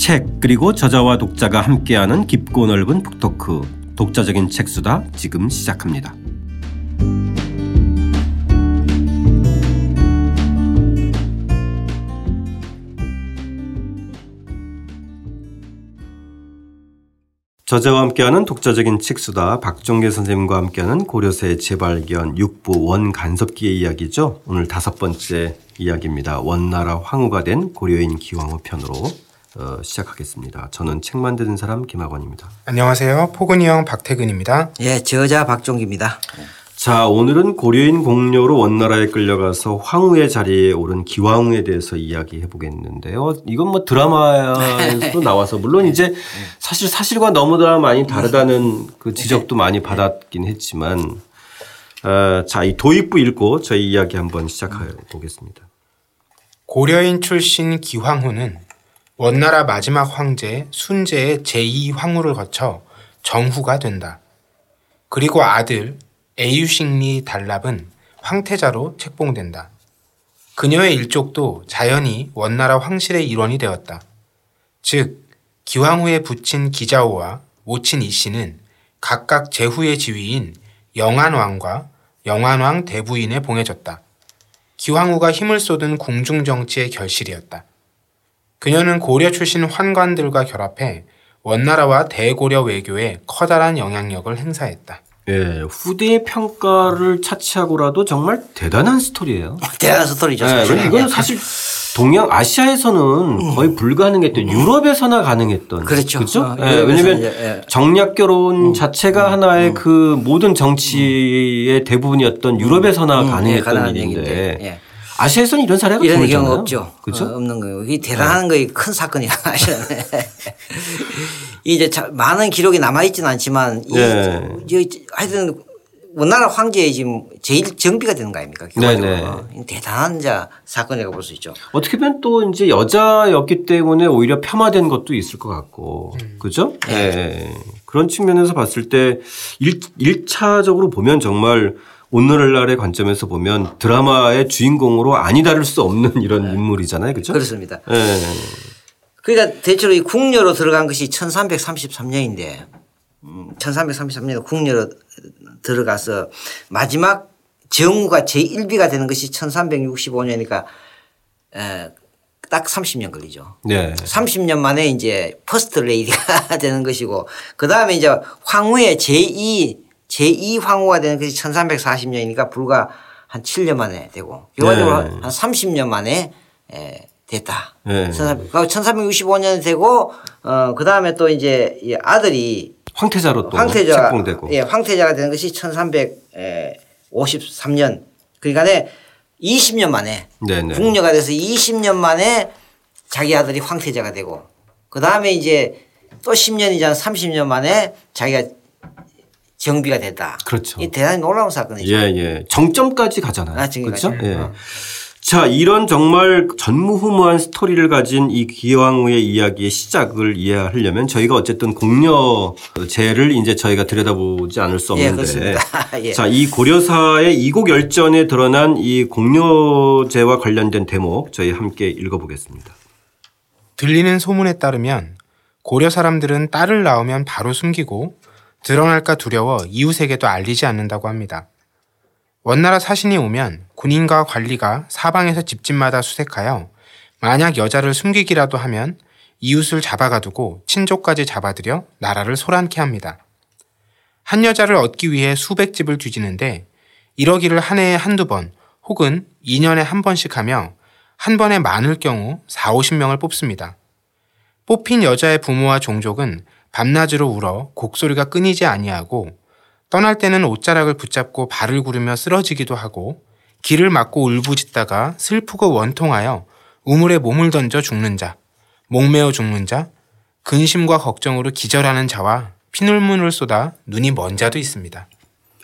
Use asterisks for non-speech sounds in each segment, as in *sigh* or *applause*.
책 그리고 저자와 독자가 함께하는 깊고 넓은 북토크 독자적인 책수다 지금 시작합니다. 저자와 함께하는 독자적인 책수다 박종계 선생님과 함께하는 고려세 재발견 6부 원간섭기의 이야기죠. 오늘 다섯 번째 이야기입니다. 원나라 황후가 된 고려인 기왕후 편으로 어, 시작하겠습니다. 저는 책 만드는 사람 김학원입니다. 안녕하세요. 포근이 형 박태근입니다. 예, 저자 박종기입니다. 자, 오늘은 고려인 공료로 원나라에 끌려가서 황후의 자리에 오른 기왕후에 대해서 이야기해 보겠는데요. 이건 뭐 드라마에서도 *laughs* 나와서 물론 이제 사실 사실과 너무나 많이 다르다는 그 지적도 많이 받았긴 했지만 어, 자, 이 도입부 읽고 저희 이야기 한번 시작해 보겠습니다. 고려인 출신 기황후는 원나라 마지막 황제 순제의 제2황후를 거쳐 정후가 된다. 그리고 아들 에유식리 달랍은 황태자로 책봉된다. 그녀의 일족도 자연히 원나라 황실의 일원이 되었다. 즉 기황후의 부친 기자오와 모친 이씨는 각각 제후의 지위인 영안왕과 영안왕 대부인에 봉해졌다. 기황후가 힘을 쏟은 궁중정치의 결실이었다. 그녀는 고려 출신 환관들과 결합해 원나라와 대고려 외교에 커다란 영향력을 행사했다. 예, 후대의 평가를 차치하고라도 정말 대단한 스토리예요. 대단한 스토리죠. 네, 사실. 이건 사실 동양 아시아에서는 거의 불가능했던 유럽에서나 가능했던 그렇죠. 그렇죠? 어, 예, 왜냐하면 예. 정략 결혼 자체가 하나의 그 모든 정치의 대부분이었던 유럽에서나 예, 가능했던 일인데 예. 아시아에서는 이런 사례가 이런. 경우 없죠. 그렇죠? 어, 없는 거예요. 이 대단한 거의 큰 사건이야. *laughs* 이제 자- 많은 기록이 남아 있지는 않지만 이, 네. 이- 하여튼 원나라 황제의 지금 제일 정비가 되는 거 아닙니까? 기본적으로. 대단한 자 사건이라고 볼 수 있죠. 어떻게 보면 또 이제 여자였기 때문에 오히려 폄하된 것도 있을 것 같고, 그죠? 예. 그런 측면에서 봤을 때 일, 일차적으로 보면 정말 오늘날의 관점에서 보면 드라마의 주인공으로 아니 다룰 수 없는 이런 인물이잖아요. 그죠? 그렇습니다. 예. 그러니까 대체로 이 궁녀로 들어간 것이 1333년인데 음, 1333년에 궁녀로 들어가서 마지막 정후가 제1비가 되는 것이 1365년이니까 딱 30년 걸리죠. 네. 30년 만에 이제 퍼스트 레이디가 *laughs* 되는 것이고 그 다음에 이제 황후의 제2 제2 황후가 되는 것이 1340년이니까 불과 한 7년 만에 되고 결과적으로 네. 한 30년 만에 에, 됐다. 네. 1365년 되고 어, 그 다음에 또 이제 이 아들이 황태자로 또 황태자 책봉되고. 예, 황태자가 되는 것이 1353년 그러니까 20년 만에 네네. 궁녀가 돼서 20년 만에 자기 아들이 황태자가 되고 그 다음에 이제 또 10년이잖아 30년 만에 자기가 정비가 됐다. 그렇죠. 이 대단히 놀라운 사건이죠. 예, 예. 정점까지 가잖아요. 아, 정점까지. 그렇죠? 예. 어. 자, 이런 정말 전무후무한 스토리를 가진 이 기왕후의 이야기의 시작을 이해하려면 저희가 어쨌든 공녀제를 이제 저희가 들여다보지 않을 수 예, 없는데. 그렇습니다. *laughs* 예. 자, 이 고려사의 이곡 열전에 드러난 이 공녀제와 관련된 대목 저희 함께 읽어보겠습니다. 들리는 소문에 따르면 고려 사람들은 딸을 낳으면 바로 숨기고 드러날까 두려워 이웃에게도 알리지 않는다고 합니다. 원나라 사신이 오면 군인과 관리가 사방에서 집집마다 수색하여 만약 여자를 숨기기라도 하면 이웃을 잡아가두고 친족까지 잡아들여 나라를 소란케 합니다. 한 여자를 얻기 위해 수백 집을 뒤지는데 이러기를 한 해에 한두 번 혹은 2년에 한 번씩 하며 한 번에 많을 경우 4, 50명을 뽑습니다. 뽑힌 여자의 부모와 종족은 밤낮으로 울어 곡소리가 끊이지 아니하고 떠날 때는 옷자락을 붙잡고 발을 구르며 쓰러지기도 하고 길을 막고 울부짖다가 슬프고 원통하여 우물에 몸을 던져 죽는 자, 목매어 죽는 자, 근심과 걱정으로 기절하는 자와 피눈물을 쏟아 눈이 먼 자도 있습니다.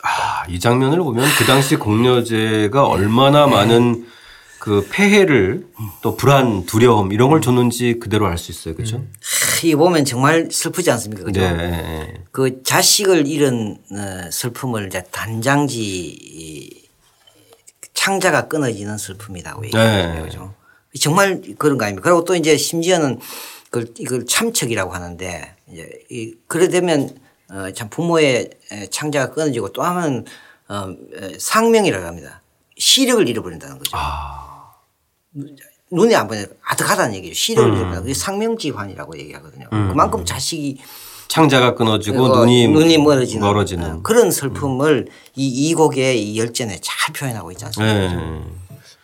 아, 이 장면을 보면 그 당시 공녀제가 얼마나 많은 그 폐해를 또 불안, 두려움 이런 걸 줬는지 그대로 알 수 있어요. 그렇죠? 이 보면 정말 슬프지 않습니까? 그죠? 네. 그 자식을 잃은 어, 슬픔을 이제 단장지 이 창자가 끊어지는 슬픔이라고. 네. 그죠? 정말 그런 거 아닙니까? 그리고 또 이제 심지어는 그걸 이걸 참척이라고 하는데 이제 이 그래 되면 어, 참 부모의 에, 창자가 끊어지고 또 하나는 어, 에, 상명이라고 합니다. 시력을 잃어버린다는 거죠. 눈이 안 보니까 아득하다는 얘기죠. 시력을 잃어버린다. 그게 상명지환이라고 얘기하거든요. 그만큼 자식이 창자가 끊어지고 어, 눈이 눈이 멀어지는, 멀어지는. 어, 그런 슬픔을 이, 이 곡의 이 열전에 잘 표현하고 있지 않습니까? 네.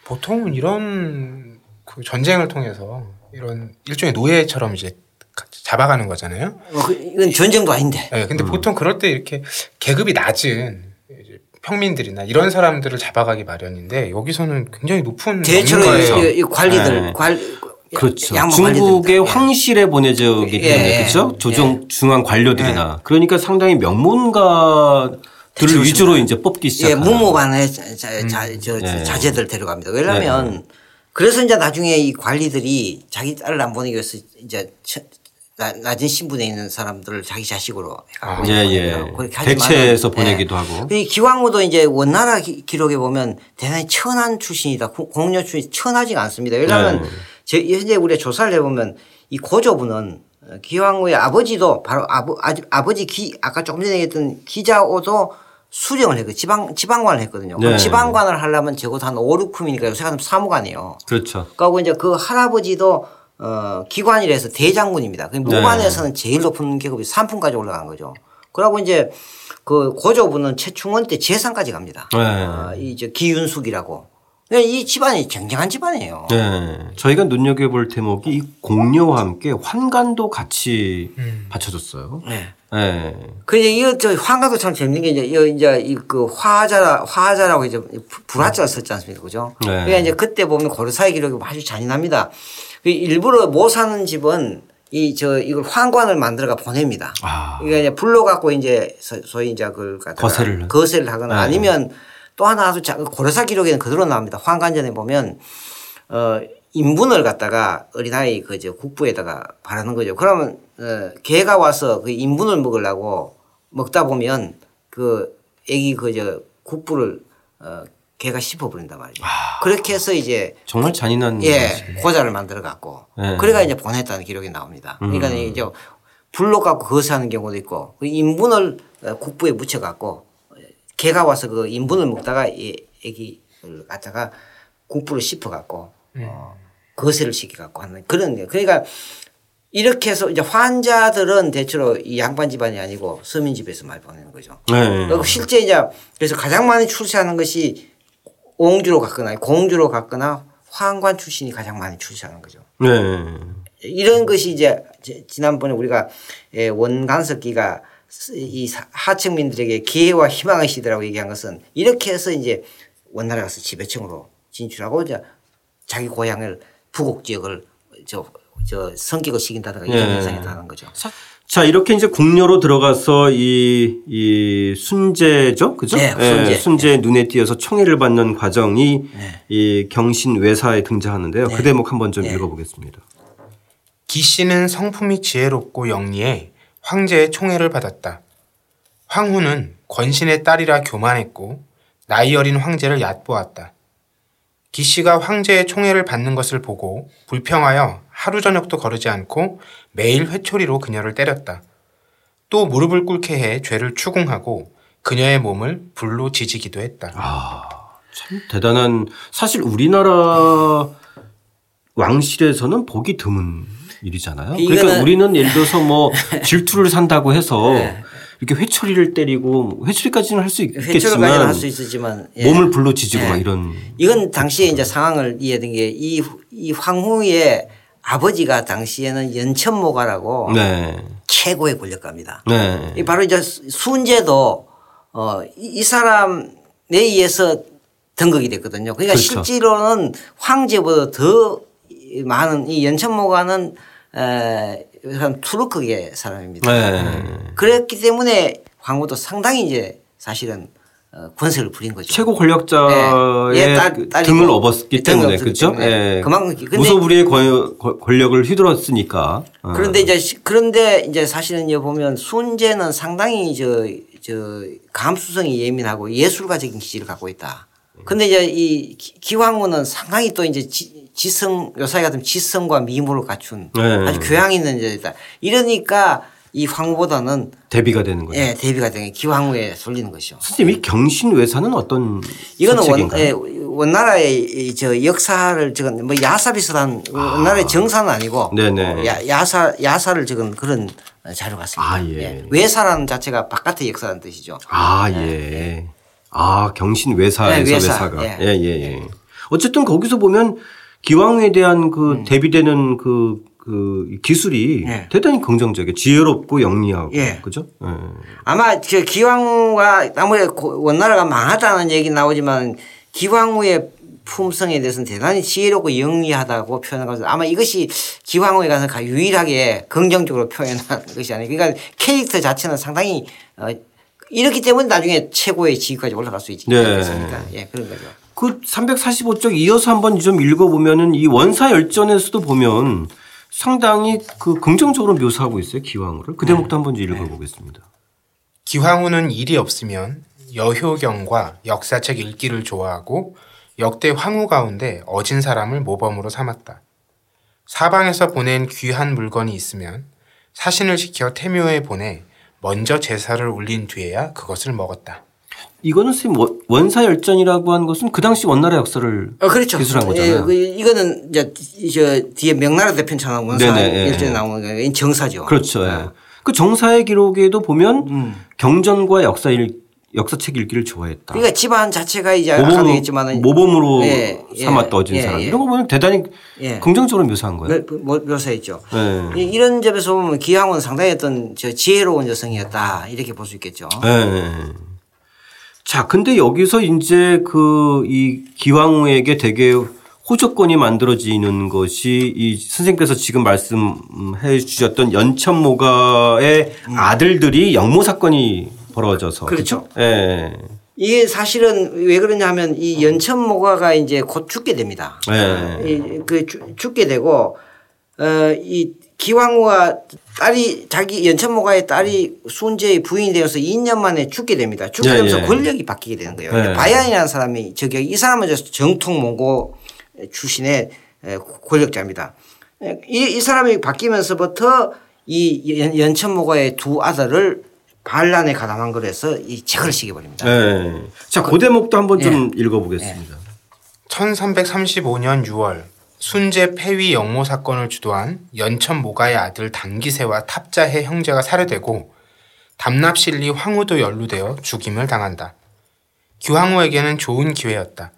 보통은 이런 그 전쟁을 통해서 이런 일종의 노예처럼 이제 잡아가는 거잖아요. 어, 그, 이건 전쟁도 아닌데. 네, 근데 보통 그럴 때 이렇게 계급이 낮은 평민들이나 이런 사람들을 잡아가기 마련인데 여기서는 굉장히 높은 대체로 명가에서 이, 이 관리들 네. 관 그렇죠. 중국의. 황실에 보내져기 예, 때문에 예, 그렇죠. 예. 조정 중앙 관료들이나 그러니까 상당히 명문가들을 대체로 위주로 이제 뽑기 예, 시작하는. 무모반의 자, 자, 자, 저, 네. 자제들 데려갑니다. 왜냐하면 그래서 이제 나중에 이 관리들이 자기 딸을 안 보내기 위해서 이제 낮은 신분에 있는 사람들을 자기 자식으로 해갖고 예, 예. 그렇게 대체해서 예. 보내기도 하고. 이 기왕후도 이제 원나라 기- 기록에 보면 대단히 천한 출신이다. 고- 공녀 출신 천하지가 않습니다. 왜냐하면 네. 제 현재 우리가 조사를 해보면 이 고조부는 어, 기왕후의 아버지도 바로 아버, 아버지 기, 아까 조금 전에 얘기했던 기자오도 수령을 했고 지방, 지방관을 했거든요. 네. 지방관을 하려면 적어도 한 5, 6품이니까 요새 같으면 사무관이에요. 그렇죠. 그리고 이제 그 할아버지도 어, 기관이라서 대장군입니다. 그 무관에서는 제일 높은 계급이 3품까지 올라간 거죠. 그러고 이제 그 고조부는 최충원 때 재상까지 갑니다. 네. 아, 이저 기윤숙이라고. 그러니까 이 집안이 굉장한 집안이에요. 네. 저희가 눈여겨볼 대목이 이 공녀와 함께 환관도 같이 음. 받쳐줬어요. 네. 네. 그 이제 이거 저 환가도 참 재밌는 게 이제 이 이제 이그 화자라 화자라고 이제 부- 불화자가 썼지 않습니까, 그죠? 네. 그러니까 이제 그때 보면 고려사의 기록이 아주 잔인합니다. 그 일부러 못 사는 집은 이 저 이걸 환관을 만들어가 보냅니다. 아. 그러니까 이제 불러 갖고 이제 소- 소위 이제 그걸 갖다가 거세를. 거세를 하거나 네. 아니면 또 하나 아주 자- 고려사 기록에는 그대로 나옵니다. 환관전에 보면 어 인분을 갖다가 어린아이 그저 국부에다가 바르는 거죠. 그러면 어 개가 와서 그 인분을 먹으려고 먹다 보면 그 애기 그저 국부를 어 개가 씹어버린단 말이죠. 그렇게 해서 이제 정말 잔인한. 예 고자를 만들어 갖고 네. 그래가 이제 보냈다는 기록이 나옵니다. 그러니까 음. 이제 불로 갖고 거세하는 경우도 있고 그 인분을 어, 국부에 묻혀 갖고 개가 와서 그 인분을 먹다가 이 애기를 갖다가 국부를 씹어 갖고 어, 거세를 시켜 갖고 하는 그런 게 그러니까 이렇게 해서 이제 환자들은 대체로 이 양반 집안이 아니고 서민 집에서 많이 보내는 거죠. 네. 그리고 실제 이제 그래서 가장 많이 출세하는 것이 옹주로 갔거나 공주로 갔거나 황관 출신이 가장 많이 출세하는 거죠. 네. 이런 것이 이제 지- 지난번에 우리가 예, 원간석기가 스- 이 사- 하층민들에게 기회와 희망의 시대라고 얘기한 것은 이렇게 해서 이제 원나라 가서 지배층으로 진출하고 이제 자기 고향을 부곡 지역을 저, 저 성격을 시킨다든가 이런 예. 현상이 나는 거죠. 자, 이렇게 이제 궁녀로 들어가서 이, 이 순제죠? 그죠? 네, 순제. 순제 눈에 띄어서 총애를 받는 과정이 네. 이 경신 외사에 등장하는데요. 그 대목 한번 좀 네. 읽어보겠습니다. 기 씨는 성품이 지혜롭고 영리해 황제의 총애를 받았다. 황후는 권신의 딸이라 교만했고 나이 어린 황제를 얕보았다. 기 씨가 황제의 총애를 받는 것을 보고 불평하여 하루 저녁도 거르지 않고 매일 회초리로 그녀를 때렸다. 또 무릎을 꿇게 해 죄를 추궁하고 그녀의 몸을 불로 지지기도 했다. 아, 참 대단한 사실 우리나라 왕실에서는 보기 드문 일이잖아요. 그러니까 우리는 예를 들어서 뭐 질투를 산다고 해서 *laughs* 네. 이렇게 회초리를 때리고 회초리까지는 할 수 있겠지만 할수 있었지만 예. 몸을 불로 지지고 예. 막 이런 이건 당시에 이제 상황을 이해된 게 이 이 황후의 아버지가 당시에는 연천모가라고 네. 최고의 권력가입니다. 네. 이 바로 이제 순제도 어, 이, 이 사람에 의해서 등극이 됐거든요. 그러니까 그렇죠. 실제로는 황제보다 더 많은 이 연천모가는 에, 한 투르크계 사람입니다. 네. 그랬기 때문에 황후도 상당히 이제 사실은 어, 권세를 부린 거죠. 최고 권력자의 예, 예, 딸- 그 등을 업었기 때문에 그렇죠. 예. 그만큼 무소불위의 권- 권력을 휘둘렀으니까. 어. 그런데 이제 시- 그런데 이제 사실은 여 보면 순제는 상당히 저, 저 감수성이 예민하고 예술가적인 기질을 갖고 있다. 근데 이제 이 기- 기왕후는 상당히 또 이제 지- 지성 요사이 같은 지성과 미모를 갖춘 네. 아주 교양 있는 여자다. 이러니까 이 황후보다는 대비가 되는 거죠. 예, 대비가 되는 게 기왕후에 쏠리는 것이죠. 선생님 이 경신 외사는 어떤 이거는 원? 예, 원나라의 이저 역사를 적은 뭐 야사 비슷한 원나라의 정사는 아니고 네네. 야, 야사 야사를 적은 그런 자료 같습니다. 아, 예. 외사라는 자체가 바깥의 역사라는 뜻이죠. 아, 예. 아, 경신 외사에서 네, 외사. 외사가. 예. 예, 예, 예. 어쨌든 거기서 보면 기왕에 대한 그 대비되는 그, 그 기술이 음. 예. 대단히 긍정적이에요. 지혜롭고 영리하고. 예. 그죠? 예. 아마 저 기왕후가 아무래도 고- 원나라가 망하다는 얘기 나오지만 기왕후의 품성에 대해서는 대단히 지혜롭고 영리하다고 표현하고 아마 이것이 기왕후에 가서 가- 유일하게 긍정적으로 표현한 *laughs* 것이 아니에요. 그러니까 캐릭터 자체는 상당히 어, 이렇기 때문에 나중에 최고의 지위까지 올라갈 수 있지 네. 않겠습니까? 예, 그런 거죠. 그 345쪽 이어서 한번 좀 읽어보면은 이 원사 열전에서도 보면 상당히 그 긍정적으로 묘사하고 있어요. 기왕후를. 그 대목도 한번 좀 읽어보겠습니다. 기황후는 일이 없으면 여효경과 역사책 읽기를 좋아하고 역대 황후 가운데 어진 사람을 모범으로 삼았다. 사방에서 보낸 귀한 물건이 있으면 사신을 시켜 태묘에 보내 먼저 제사를 올린 뒤에야 그것을 먹었다. 이거는 선생님 원- 원사 열전이라고 하는 것은 그 당시 원나라 역사를 어, 그렇죠. 기술한 거잖아요. 예, 그 이거는 이제 저 뒤에 명나라 대편처럼 원사 네네, 예. 일전에 나오는 게 정사죠. 그렇죠. 예. 그 정사의 기록에도 보면 음. 경전과 역사 일, 역사책 읽기를 좋아했다. 그러니까 집안 자체가 이제 모범으로, 얘기했지만은 모범으로 예, 예, 삼았다 어진 예, 사람 예. 이런 거 보면 대단히 예. 긍정적으로 묘사한 거예요. 묘- 묘- 묘사했죠. 예. 이- 이런 점에서 보면 기왕은 상당히 어떤 저 지혜로운 여성이었다 이렇게 볼 수 있겠죠. 예. 자, 근데 여기서 이제 그 이 기왕후에게 되게 호조건이 만들어지는 것이 이 선생님께서 지금 말씀해 주셨던 연천모가의 아들들이 영모 사건이 벌어져서 음. 그렇죠. 그죠? 예. 이게 사실은 왜 그러냐면 이 연천모가가 이제 곧 죽게 됩니다. 예. 이- 그 죽- 죽게 되고 어이 기왕후가 딸이 자기 연천모가의 딸이 순재의 부인이 되어서 2년 만에 죽게 됩니다. 죽게 예, 되면서 예. 권력이 바뀌게 되는 거예요. 예. 바얀이라는 사람이 저기 이 사람은 저 정통 몽고 출신의 에, 권력자입니다. 이, 이 사람이 바뀌면서부터 이 연- 연천모가의 두 아들을 반란에 가담한 거로 해서 이 책을 시켜버립니다. 예. 자, 그 대목도 한번 좀 예. 읽어보겠습니다. 1335년 6월 순재 폐위 영모 사건을 주도한 연천 모가의 아들 당기세와 탑자해 형제가 살해되고 담납실리 황후도 연루되어 죽임을 당한다. 규황후에게는 좋은 기회였다.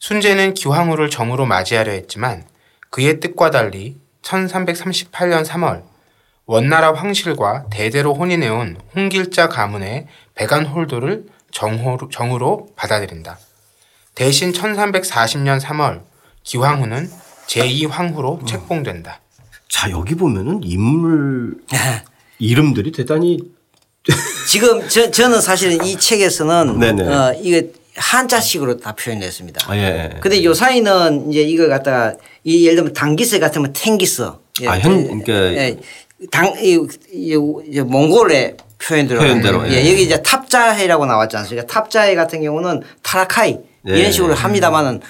순재는 기황후를 정으로 맞이하려 했지만 그의 뜻과 달리 1338년 3월 원나라 황실과 대대로 혼인해온 홍길자 가문의 백안홀도를 정으로 받아들인다. 대신 1340년 3월 기황후는 제2황후로 책봉된다. 자, 여기 보면은 인물 *laughs* 이름들이 대단히 *laughs* 지금 저, 저는 사실은 이 책에서는 네네. 어, 이거 한자식으로 다 표현했습니다. 아, 예. 근데 요 사이는 이제 이걸 갖다가 이 예를 들면 당기스 같으면 탱기스. 예, 아, 현- 그러니까 예, 당, 이, 이, 이 몽골의 표현대로. 표현대로, 예, 예. 여기 이제 탑자해라고 나왔지 않습니까? 탑자해 같은 경우는 타라카이 예. 이런 식으로 합니다만은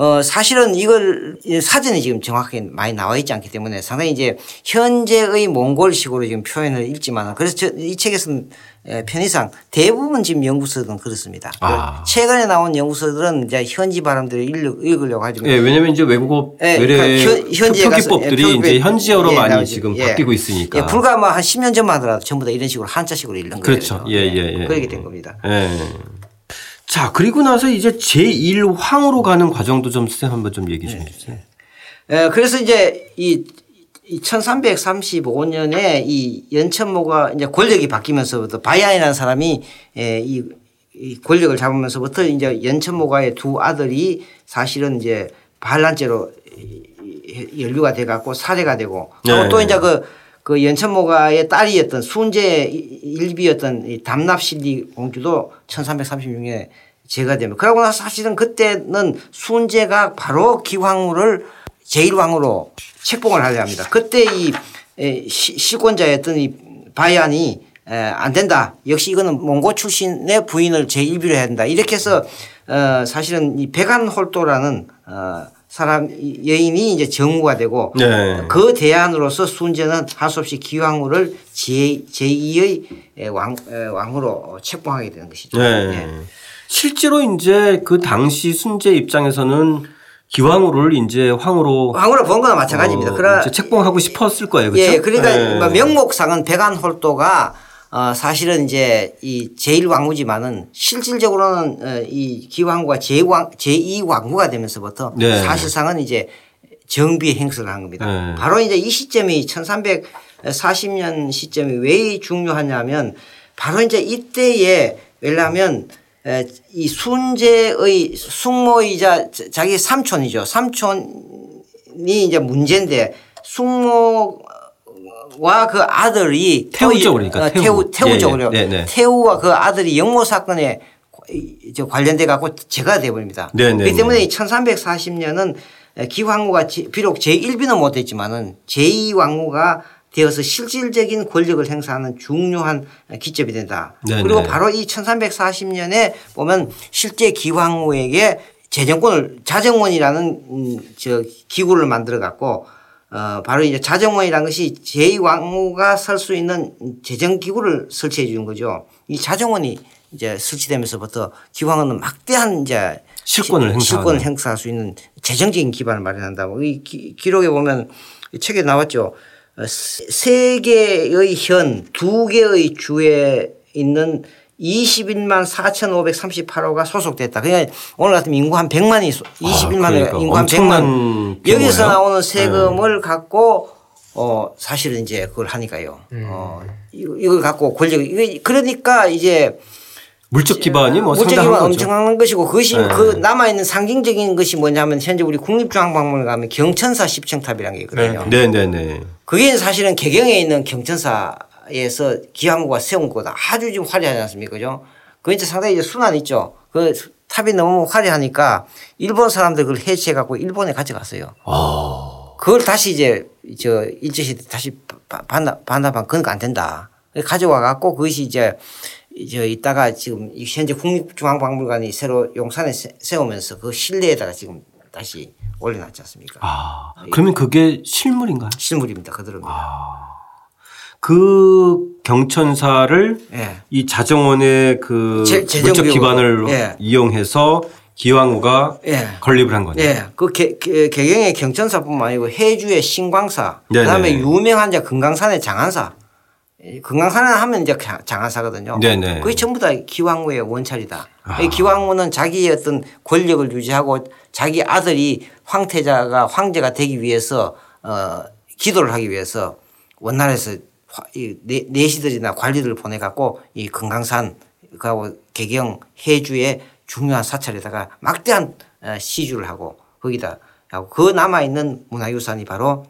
어, 사실은 이걸 이 사전에 지금 정확하게 많이 나와 있지 않기 때문에 상당히 이제 현재의 몽골식으로 지금 표현을 읽지만 그래서 저, 이 책에서는 예, 편의상 대부분 지금 연구서들은 그렇습니다. 아. 최근에 나온 연구서들은 이제 현지 읽- 읽으려고 하지만 예, 왜냐면 이제 외국어 예, 외래 현- 현지에 가서- 표기법들이 예, 이제 현지어로 예, 많이. 지금 예. 바뀌고 있으니까. 예, 불과 뭐 한 10년 전만 하더라도 전부 다 이런 식으로 한자식으로 읽는 거예요. 그렇죠. 예, 예, 예. 그렇게 된 겁니다. 예. 자, 그리고 나서 이제 제1황으로 가는 과정도 좀 선생님 한번 좀 얘기 네. 좀 해주세요. 예, 그래서 이제 이 1335년에 이 연천모가 이제 권력이 바뀌면서부터 바야이라는 사람이 예, 이, 이 권력을 잡으면서부터 이제 연천모가의 두 아들이 사실은 이제 반란죄로 연루가 돼 갖고 살해가 되고 네. 또 이제 그, 그 연천모가의 딸이었던 순재 일비였던 이 담납실리 공주도 1336년에 제가 되면 그러고 나서 사실은 그때는 순재가 바로 기황후를 제1왕으로 책봉을 하려 합니다. 그때 이 시권자였던 이 바이안이 에, 안 된다. 역시 이거는 몽고 출신의 부인을 제1비로 해야 된다. 이렇게 해서 어, 사실은 이 백안홀도라는 어, 사람 여인이 이제 정부가 되고 네. 그 대안으로서 순제는 할 수 없이 기왕후를 제, 제2의 왕, 에, 왕으로 책봉하게 되는 것이죠. 네. 예. 실제로 이제 그 당시 순제 입장에서는 기왕후를 이제 황후로 왕으로 본 거나 마찬가지입니다. 어, 그러나 책봉하고 싶었을 거예요. 그렇죠? 예, 그러니까 예. 뭐 명목상은 백안홀도가 어, 사실은 이제 이 제1왕후지만은 실질적으로는 어, 이 기왕후가 제1왕, 제2왕후가 되면서부터 네. 사실상은 이제 정비의 행사를 한 겁니다. 네. 바로 이제 이 시점이 1340년 시점이 왜 중요하냐면 바로 이제 이때에 왜냐하면 에, 이 순제의 숙모이자 자- 자기 삼촌이죠. 삼촌이 이제 문제인데 숙모 와그 아들이 태우죠, 또 그러니까 어, 태우. 태우 태우죠. 예, 예. 그래요. 네, 네. 태우와 그 아들이 영모 사건에 이- 저 관련돼 갖고 제가 돼 버립니다. 네, 네, 그렇기 때문에 네. 1340년은 기왕후가 지- 비록 제1비는 못했지만은 제2왕후가 되어서 실질적인 권력을 행사하는 중요한 기점이 된다. 네, 그리고 네. 바로 이 1340년에 보면 실제 기왕후에게 재정권을 자정원이라는 음, 저 기구를 만들어 갖고 어 바로 이제 자정원이라는 것이 제2왕후가 설 수 있는 재정 기구를 설치해 주는 거죠. 이 자정원이 이제 설치되면서부터 기왕후는 막대한 이제 실권을 행사하는. 실권을 행사할 수 있는 재정적인 기반을 마련한다고 이 기, 기록에 보면 이 책에 나왔죠. 어, 세- 세 개의 현, 두 개의 주에 있는 21만 4,538호가 소속됐다. 그러니까 오늘 같으면 인구 한 100만이 21만 그러니까 인구 한 엄청난 100만 규모예요. 여기서 나오는 세금을 갖고 어 사실은 이제 그걸 하니까요. 어 이거- 이걸 갖고 권력 이거 그러니까 이제 물적 기반이 뭐 상당한 거죠. 엄청난 것이고 그것이 네. 그 남아 있는 상징적인 것이 뭐냐면 현재 우리 국립중앙박물관 가면 경천사 십층탑이라는 게 있거든요. 네, 네, 네. 그게 사실은 개경에 있는 경천사 에서 기왕구가 세운 거다. 아주 좀 화려하지 않습니까? 그죠? 그 이제 상당히 이제 순환 있죠. 그 탑이 너무 화려하니까 일본 사람들 그걸 해체해 갖고 일본에 가져갔어요. 아. 그걸 다시 이제 저 일제시대 다시 바- 반납 반납한 그건 안 된다. 가져와 갖고 그것이 이제 저 이따가 지금 이 현재 국립중앙박물관이 새로 용산에 세- 세우면서 그 실내에다가 지금 다시 올려놨지 않습니까? 아, 그러면 그게 실물인가요? 실물입니다. 그대로입니다. 그 경천사를 예. 이 자정원의 그 제- 재정 물적. 기반을 예. 이용해서 기왕후가 예. 건립을 한 거네요. 예, 그 개, 개, 개경의 경천사뿐만 아니고 해주의 신광사, 네네. 그다음에 유명한 이제 금강산의 장안사, 이 금강산에 하면 이제 장- 장안사거든요. 네네. 그게 전부 다 기왕후의 원찰이다. 아. 이 기왕후는 자기의 어떤 권력을 유지하고 자기 아들이 황태자가 황제가 되기 위해서 어 기도를 하기 위해서 원나라에서 내- 내시들이나 관리들을 보내 갖고 이 금강산 가고 개경 해주의 중요한 사찰에다가 막대한 어, 시주를 하고 거기다 하고 그 남아 있는 문화유산이 바로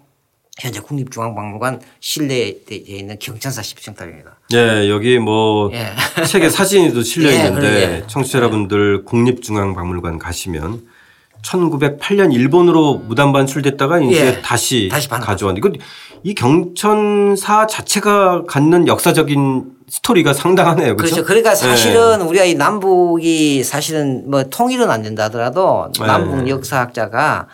현재 국립중앙박물관 실내에 돼 있는 경천사 십층탑입니다. 예, 여기 뭐 예. 책에 사진이 실려 *laughs* 예, 있는데 그러게. 청취자 여러분들 국립중앙박물관 가시면 1908년 일본으로 무단 반 출됐다가 이제 예. 다시, 다시. 가져왔는데 이거 이 경천사 자체가 갖는 역사적인 스토리가 상당하네요. 그렇죠? 그렇죠. 그러니까 예. 사실은 우리가 이 남북이 사실은 뭐 통일은 안 된다 하더라도 네. 남북 역사학자가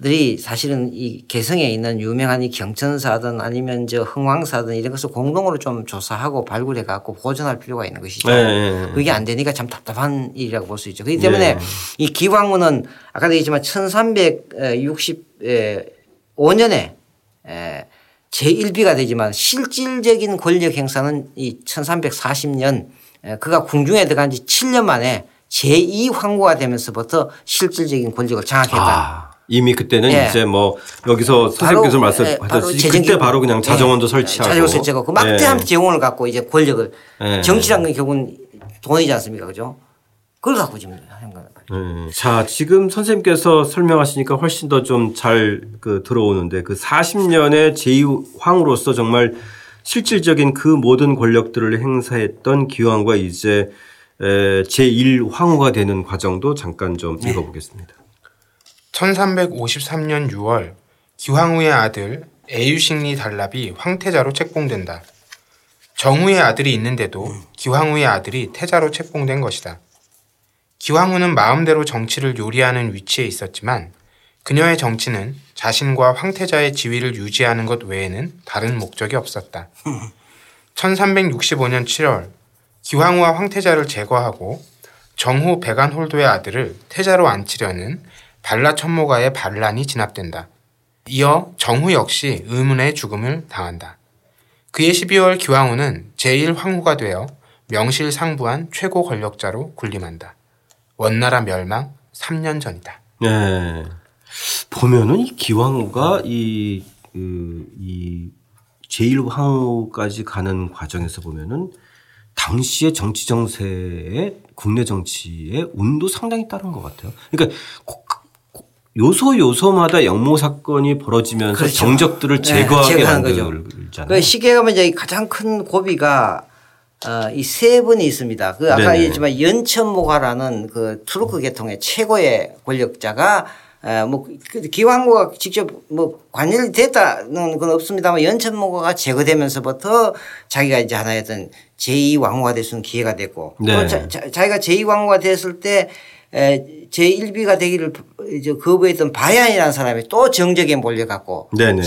들이 사실은 이 개성에 있는 유명한 이 경천사든 아니면 저 흥왕사든 이런 것을 공동으로 좀 조사하고 발굴해 갖고 보존할 필요가 있는 것이죠. 예, 예, 예. 그게 안 되니까 참 답답한 일이라고 볼 수 있죠. 그렇기 때문에 네. 이 기왕후는 아까도 얘기했지만 1365년에 제1비가 되지만 실질적인 권력 행사는 이 1340년 그가 궁중에 들어간 지 7년 만에 제2황후가 되면서부터 실질적인 권력을 장악했다. 아, 이미 그때는 예. 이제 뭐 여기서 선생님께서 예, 말씀하셨듯이 그때 바로 그냥 자정원도 예, 설치하고 자정원 설치하고 그 막대한 예. 재원을 갖고 이제 권력을 예. 정치라는 건 결국은 돈이지 않습니까, 그죠? 그걸 갖고 지금 하는 거예요. 네. 자, 지금 선생님께서 설명하시니까 훨씬 더 좀 잘 그 들어오는데 그 40년의 제2황으로서 정말 실질적인 그 모든 권력들을 행사했던 기왕과 이제 에, 제1황후가 되는 과정도 잠깐 좀 네. 읽어보겠습니다. 1353년 6월 기황후의 아들 애유식리 달랍이 황태자로 책봉된다. 정후의 아들이 있는데도 기황후의 아들이 태자로 책봉된 것이다. 기황후는 마음대로 정치를 요리하는 위치에 있었지만 그녀의 정치는 자신과 황태자의 지위를 유지하는 것 외에는 다른 목적이 없었다. *laughs* 1365년 7월 기황후와 황태자를 제거하고 정후 백안홀도의 아들을 태자로 앉히려는 발라 천모가의 반란이 진압된다. 이어 정후 역시 의문의 죽음을 당한다. 그해 12월 기왕후는 제1황후가 되어 명실상부한 최고 권력자로 군림한다. 원나라 멸망 3년 전이다. 네. 보면은 이 기왕후가 이, 그, 이 제1황후까지 가는 과정에서 보면은 당시의 정치 정세에 국내 정치의 운도 상당히 따른 것 같아요. 그러니까 요소 요소마다 영모 사건이 벌어지면서 그렇죠. 정적들을 네, 제거하게 거죠. 만들잖아요. 그 시기에 가면 이제 가장 큰 고비가 어, 이 세 분이 있습니다. 그 아까. 얘기했지만 연천모가라는 그 투르크 계통의 최고의 권력자가 어, 뭐 그- 기왕후가 직접 뭐 관여를 됐다는 건 없습니다만 연천모가가 제거되면서부터 자기가 이제 하나의 어떤 제2왕후가 될 수 있는 기회가 됐고 또 네. 자, 자, 자기가 제2왕후가 됐을 때 에, 제1비가 되기를 이제 거부했던 바얀이라는 사람이 또 정적에 몰려갖고 네네.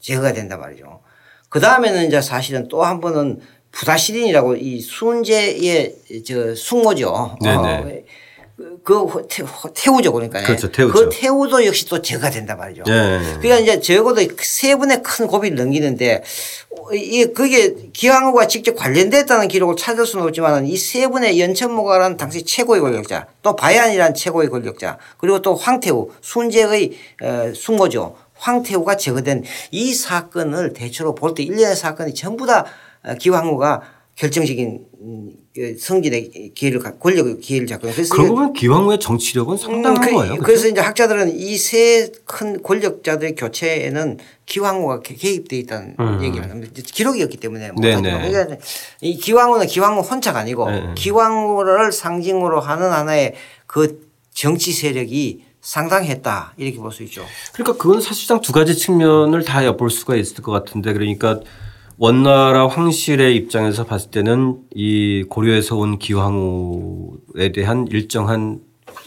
제거가 된단 말이죠. 그 다음에는 이제 사실은 또 한 번은 부다시린이라고 이 순제의 저 숙모죠. 네네. 어, 그, 그 태- 태우죠 그러니까. 그렇죠. 태우죠. 그 태우도 역시 또 제거가 된단 말이죠. 네. 그러니까 이제 적어도 세 분의 큰 고비를 넘기는데 이 그게 기왕후가 직접 관련됐다는 기록을 찾을 수는 없지만 이 세 분의 연천모가라는 당시 최고의 권력자 또 바얀이라는 최고의 권력자 그리고 또 황태우 순제의 어, 숙모죠. 황태우가 제거된 이 사건을 대체로 볼 때 일련의 사건이 전부 다 어, 기왕후가 결정적인 음, 그 성진의 기회를 갖- 권력의 기회를 잡고 그래서 그러고 보면 기왕후의 정치력은 상당한 음, 그- 거예요. 그래서 이제 학자들은 이 세 큰 권력자들의 교체에는 기왕후가 개- 개입돼 있다는 얘기를 합니다. 기록이 없기 때문에 음. 네네. 못하지만 그러니까 이 기왕후는 기왕후 혼자가 아니고 네. 기왕후를 상징으로 하는 하나의 그 정치 세력이 상당했다 이렇게 볼 수 있죠. 그러니까 그건 사실상 두 가지 측면을 다 엿볼 수가 있을 것 같은데 그러니까 원나라 황실의 입장에서 봤을 때는 이 고려에서 온 기왕후에 대한 일정한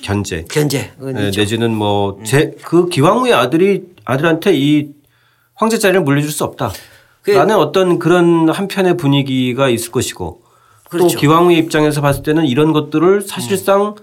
견제 견제 네, 내지는 뭐 제그 기왕후의 아들이 아들한테 이 황제 자리를 물려줄 수 없다. 그- 라는 어떤 그런 한편의 분위기가 있을 것이고 그렇죠. 또 기왕후의 입장에서 봤을 때는 이런 것들을 사실상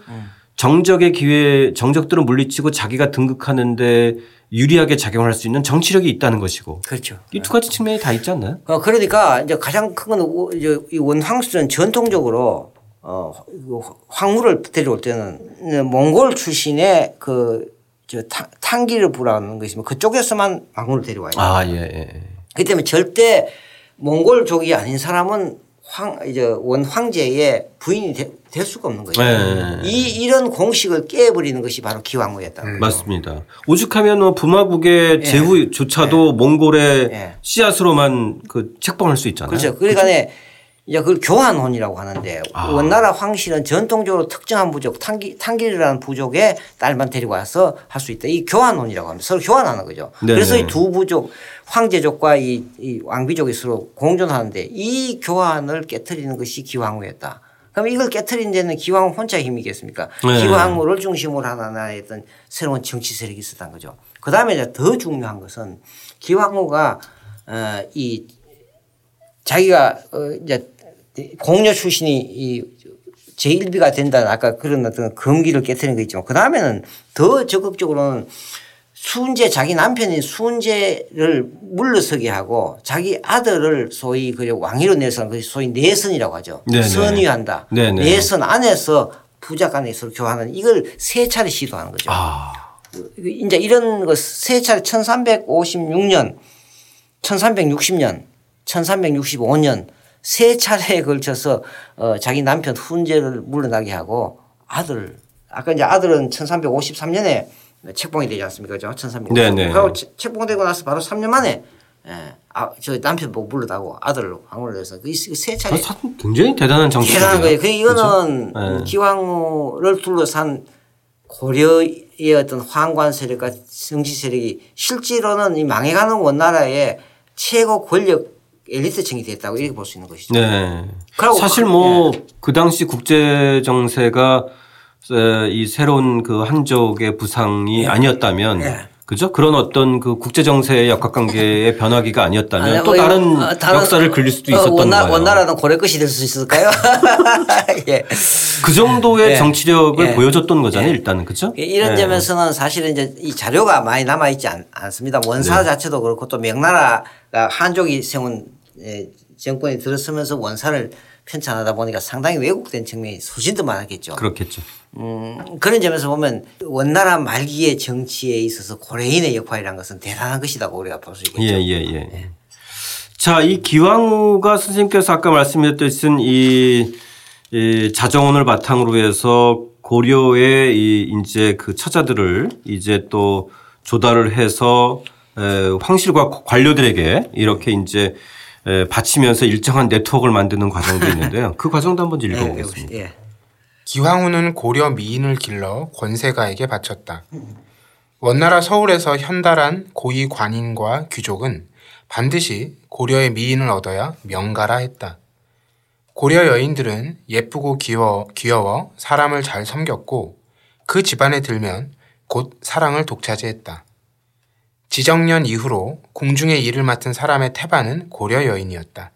정적의 기회 정적들을 물리치고 자기가 등극하는데 유리하게 작용할 수 있는 정치력이 있다는 것이고 그렇죠. 이 두 가지 측면이 다 있지 않나요? 어, 그러니까 이제 가장 큰 건 이 원황수는 전통적으로 어, 그 황후를 데려올 때는 몽골 출신의 그저 탕기를 부라는 것이면 그쪽에서만 황후를 데려와요. 아, 예, 예. 그렇기 때문에 절대 몽골족이 아닌 사람은 황, 이제 원 황제의 부인이 되- 될 수가 없는 거죠. 네. 이, 이런 공식을 깨버리는 것이 바로 기왕후였다. 음. 맞습니다. 오죽하면 뭐 부마국의 제후조차도 몽골의 예. 씨앗으로만 그 책봉할 수 있잖아요. 그렇죠. 그러니까 네, 이제 그걸 교환혼이라고 하는데 아. 원나라 황실은 전통적으로 특정한 부족 탕기 탕기르라는 부족의 딸만 데리고 와서 할 수 있다. 이 교환혼이라고 합니다. 서로 교환하는 거죠. 네네. 그래서 이 두 부족 황제족과 이, 이 왕비족이 서로 공존하는데 이 교환을 깨뜨리는 것이 기왕후였다. 그럼 이걸 깨뜨린 데는 기왕후 혼자 힘이겠습니까? 네. 기왕후를 중심으로 하는 하나의 어떤 새로운 정치 세력이 있었던 거죠. 그 다음에 이제 더 중요한 것은 기왕후가 어, 이 자기가 어 이제 공녀 출신이 이 제1비가 된다는 아까 그런 어떤 금기를 깨뜨리는 거 있지만 그 다음에는 더 적극적으로는 순재 자기 남편인 순재를 물러서게 하고 자기 아들을 소위 그 왕위로 내선 것이 소위 내선이라고 하죠. 네네. 선위한다. 네네. 내선 안에서 부자 간에 서로 교환하는 이걸 세 차례 시도하는 거죠. 아, 이제 이런 거 세 차례 1356년, 1360년, 1365년 세 차례에 걸쳐서 어 자기 남편 훈제를 물러나게 하고 아들 아까 이제 아들은 1353년에 책봉이 되지 않습니까? 그죠? 1353년. 네네. 그리고 채- 책봉되고 나서 바로 3년 만에 예. 아, 저 남편 보고 물러나고 아들로 황후를 해서 그세 차례 사- 굉장히 대단한 정치. 대단한 거예요. 그 이거는 네. 기왕후를 둘러싼 고려의 어떤 황관 세력과 정치 세력이 실제로는 이 망해가는 원나라의 최고 권력 엘리트층이 됐다고 이렇게 볼 수 있는 것이죠. 네. 그리고 사실 뭐그 당시 국제 정세가 에, 이 새로운 그 한족의 부상이 아니었다면 예. 그죠? 그런 어떤 그 국제 정세의 역학 관계의 *laughs* 변화기가 아니었다면 아니, 또 어, 다른, 어, 다른- 역사를 그릴 수도 어, 있었던 원나, 거예요. 원나라는 고래 것이 될 수 있을까요? *laughs* 예. 그 정도의 예. 정치력을 예. 보여줬던 거잖아요, 일단은 그죠? 이런 예. 점에서는 사실은 이제 이 자료가 많이 남아 있지 않, 습니다 원사 자체도 그렇고 또 명나라가 한족이 세운 예, 정권이 들어서면서 원사를 편찬하다 보니까 상당히 왜곡된 측면이 소신도 많았겠죠. 그렇겠죠. 음, 그런 점에서 보면 원나라 말기의 정치에 있어서 고려인의 역할이라는 것은 대단한 것이라고 우리가 볼 수 있겠죠. 예, 예, 예. 자, 이 기왕후가 선생님께서 아까 말씀하셨듯이 이, 이 자정원을 바탕으로 해서 고려의 이 이제 그 처자들을 이제 또 조달을 해서 에, 황실과 관료들에게 이렇게 이제 에, 바치면서 일정한 네트워크를 만드는 과정도 있는데요. 그 과정도 한번 좀 읽어보겠습니다. 예. 기황후는 고려 미인을 길러 권세가에게 바쳤다. 원나라 서울에서 현달한 고위 관인과 귀족은 반드시 고려의 미인을 얻어야 명가라 했다. 고려 여인들은 예쁘고 귀여워, 귀여워 사람을 잘 섬겼고 그 집안에 들면 곧 사랑을 독차지했다. 지정년 이후로 궁중의 일을 맡은 사람의 태반은 고려 여인이었다.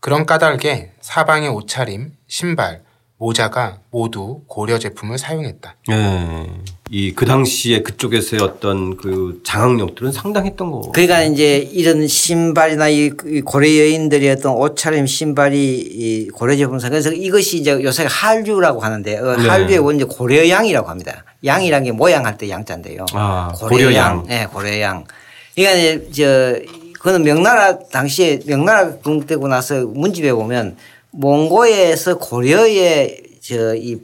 그런 까닭에 사방의 옷차림, 신발, 모자가 모두 고려 제품을 사용했다. 예. 이그 당시에 그쪽에서의 어떤 그 장악력들은 상당했던 거. 그러니까 이제 이런 신발이나 이 고려 여인들의 어떤 옷차림 신발이 이 고려 제품사 그래서 이것이 이제 요새 한류라고 하는데 어, 네. 한류의 원제 고려양이라고 합니다. 양이란 게 모양할 때 양자인데요. 아, 고려양. 네, 고려양. 그러니까 이제 저 그거는 명나라 당시에 명나라 건국되고 나서 문집에 보면 몽고에서 고려의 저이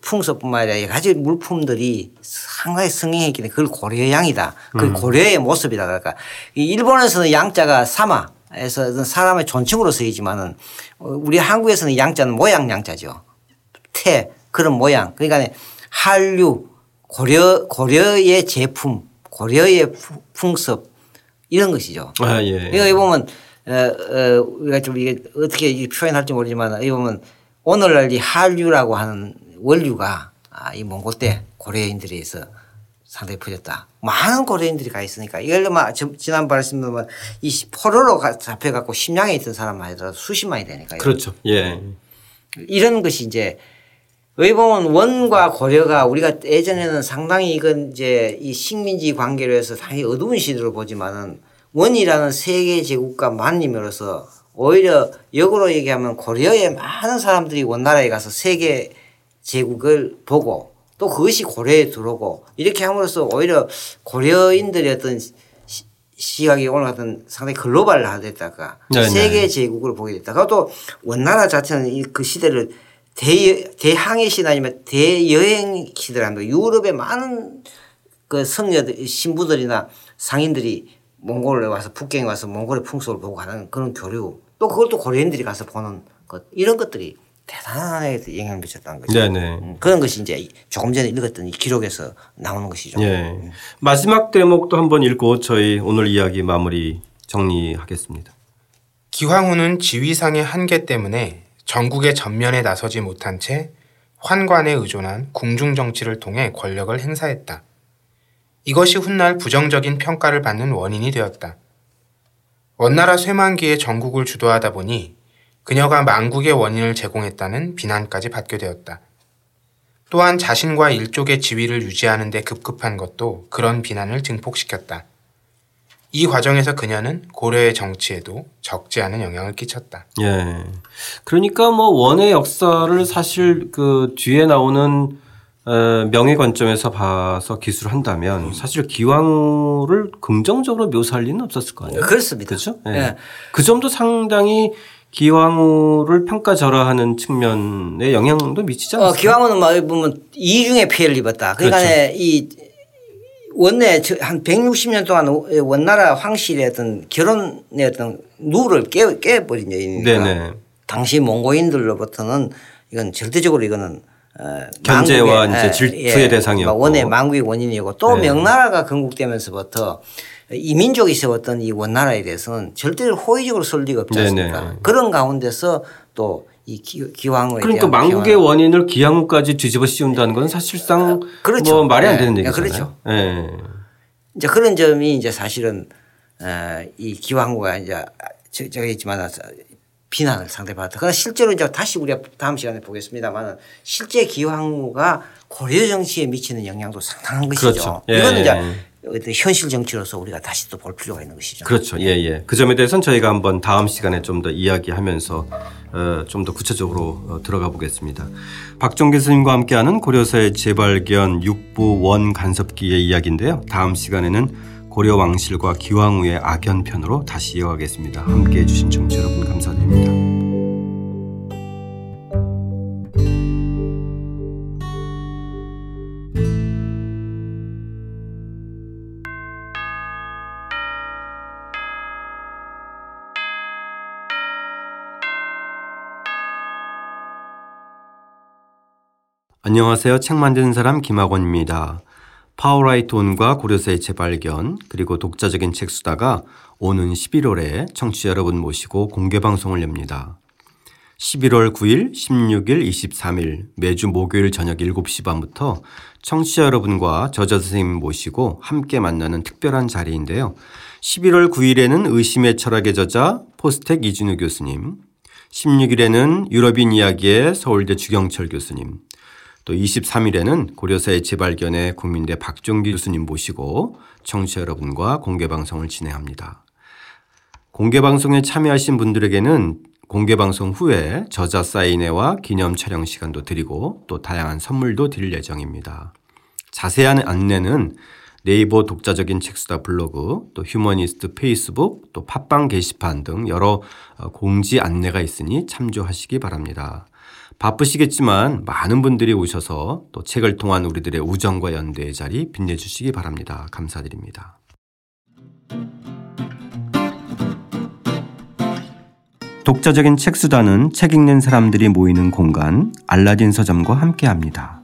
풍속뿐만 아니라 여러 가지 물품들이 상당히 성행했기 때문에 그걸 고려양이다. 그걸 고려의 모습이다. 그러니까 이 일본에서는 양자가 사마 에서 사람의 존칭으로 쓰이지만은 어, 우리 한국에서는 양자는 모양 양자죠. 태 그런 모양. 그러니까 한류 고려 고려의 제품 고려의 풍습 이런 것이죠. 아, 예. 그러니까 이 보면 어, 어, 우리가 좀 이게 어떻게 이 표현할지 모르지만 이 보면 오늘날 이 한류라고 하는 원류가 아, 이 몽골 때 고려인들에 의해서 상당히 퍼졌다. 많은 고려인들이 가 있으니까 이걸 막 지난 말씀드린 이 포로로 가- 잡혀갖고 심양에 있던 사람만 하더라도 수십만이 되니까 그렇죠. 예. 이런 것이 이제 왜 보면 원과 고려가 우리가 예전에는 상당히 이건 이제 이 식민지 관계로 해서 상당히 어두운 시대로 보지만은 원이라는 세계 제국과 만림으로써 오히려 역으로 얘기하면 고려의 많은 사람들이 원나라에 가서 세계 제국을 보고 또 그것이 고려에 들어오고 이렇게 함으로써 오히려 고려인들의 어떤 시- 시각이 오늘 같은 상당히 글로벌화됐다가 네네. 세계 제국을 보게 됐다가 또 원나라 자체는 이그 시대를 대, 대항해 시대 아니면 대여행 시대랍니다. 유럽의 많은 그 성녀들, 신부들이나 상인들이 몽골에 와서 북경에 와서 몽골의 풍속을 보고 가는 그런 교류 또 그걸 또 고려인들이 가서 보는 것 이런 것들이 대단하게 영향을 미쳤다는 거죠. 네네. 음, 그런 것이 이제 조금 전에 읽었던 이 기록에서 나오는 것이죠. 예. 마지막 대목도 한번 읽고 저희 오늘 이야기 마무리 정리하겠습니다. 기황후는 지위상의 한계 때문에 전국의 전면에 나서지 못한 채 환관에 의존한 궁중 정치를 통해 권력을 행사했다. 이것이 훗날 부정적인 평가를 받는 원인이 되었다. 원나라 쇠만기에 전국을 주도하다 보니 그녀가 망국의 원인을 제공했다는 비난까지 받게 되었다. 또한 자신과 일족의 지위를 유지하는 데 급급한 것도 그런 비난을 증폭시켰다. 이 과정에서 그녀는 고려의 정치에도 적지 않은 영향을 끼쳤다. 예. 그러니까 뭐 원의 역사를 사실 그 뒤에 나오는 어, 명예 관점에서 봐서 기술을 한다면 사실 기왕을 긍정적으로 묘사할 리는 없었을 거 아니에요. 그렇습니다. 그렇죠? 예. 예. 그 점도 상당히 기왕후를 평가절하하는 측면에 영향도 미치지 어, 않았어요? 기왕은 막 보면 이중의 피해를 입었다. 그러니까 그렇죠. 이 원내 저- 한 160년 동안 원나라 황실의 어떤 결혼의 어떤 룰을 깨, 깨버린 여인이니까. 당시 몽고인들로부터는 이건 절대적으로 이거는 망국의, 이제 예, 질투의 예, 대상이었고. 원의 망국의 원인이고 또 네. 명나라가 건국되면서부터 이 민족이 세웠던 이 원나라에 대해서는 절대로 호의적으로 설 리가 없지 않습니까? 네네. 그런 가운데서 또 이 기, 기왕후에 그러니까 망국의 평화. 원인을 기항후까지 뒤집어 씌운다는 건 사실상 그렇죠. 뭐 말이 안 네. 되는 네, 얘기잖아요. 그렇죠. 예. 이제 그런 점이 이제 사실은 어, 이 기왕후가 이제 저- 저기 있지만 비난을 상대받았다. 그러나 실제로 이제 다시 우리가 다음 시간에 보겠습니다만 실제 기왕후가 고려 정치에 미치는 영향도 상당한 것이죠. 그렇죠. 예, 이거는 이제 예. 어떤 현실 정치로서 우리가 다시 또 볼 필요가 있는 것이죠. 그렇죠. 예, 예. 그 점에 대해서는 저희가 한번 다음 시간에 좀 더 이야기하면서 어, 좀더 구체적으로 어, 들어가 보겠습니다. 박종 교수님과 함께하는 고려사의 재발견 육부 원 간섭기의 이야기인데요. 다음 시간에는 고려 왕실과 기왕후의 악연 편으로 다시 이어가겠습니다. 함께 해 주신 청취 여러분 감사드립니다. 안녕하세요. 책 만드는 사람 김학원입니다. 파워라이터 온과 고려사의 재발견 그리고 독자적인 책 수다가 오는 11월에 청취자 여러분 모시고 공개 방송을 엽니다. 11월 9일, 16일, 23일 매주 목요일 저녁 7시 반부터 청취자 여러분과 저자 선생님 모시고 함께 만나는 특별한 자리인데요. 11월 9일에는 의심의 철학의 저자 포스텍 이진우 교수님, 16일에는 유럽인 이야기의 서울대 주경철 교수님, 또 23일에는 고려사의 재발견의 국민대 박종기 교수님 모시고 청취자 여러분과 공개 방송을 진행합니다. 공개 방송에 참여하신 분들에게는 공개 방송 후에 저자 사인회와 기념 촬영 시간도 드리고 또 다양한 선물도 드릴 예정입니다. 자세한 안내는 네이버 독자적인 책수다 블로그, 또 휴머니스트 페이스북, 또 팟빵 게시판 등 여러 어, 공지 안내가 있으니 참조하시기 바랍니다. 바쁘시겠지만 많은 분들이 오셔서 또 책을 통한 우리들의 우정과 연대의 자리 빛내주시기 바랍니다. 감사드립니다. 독자적인 책수다는 책 읽는 사람들이 모이는 공간 알라딘 서점과 함께합니다.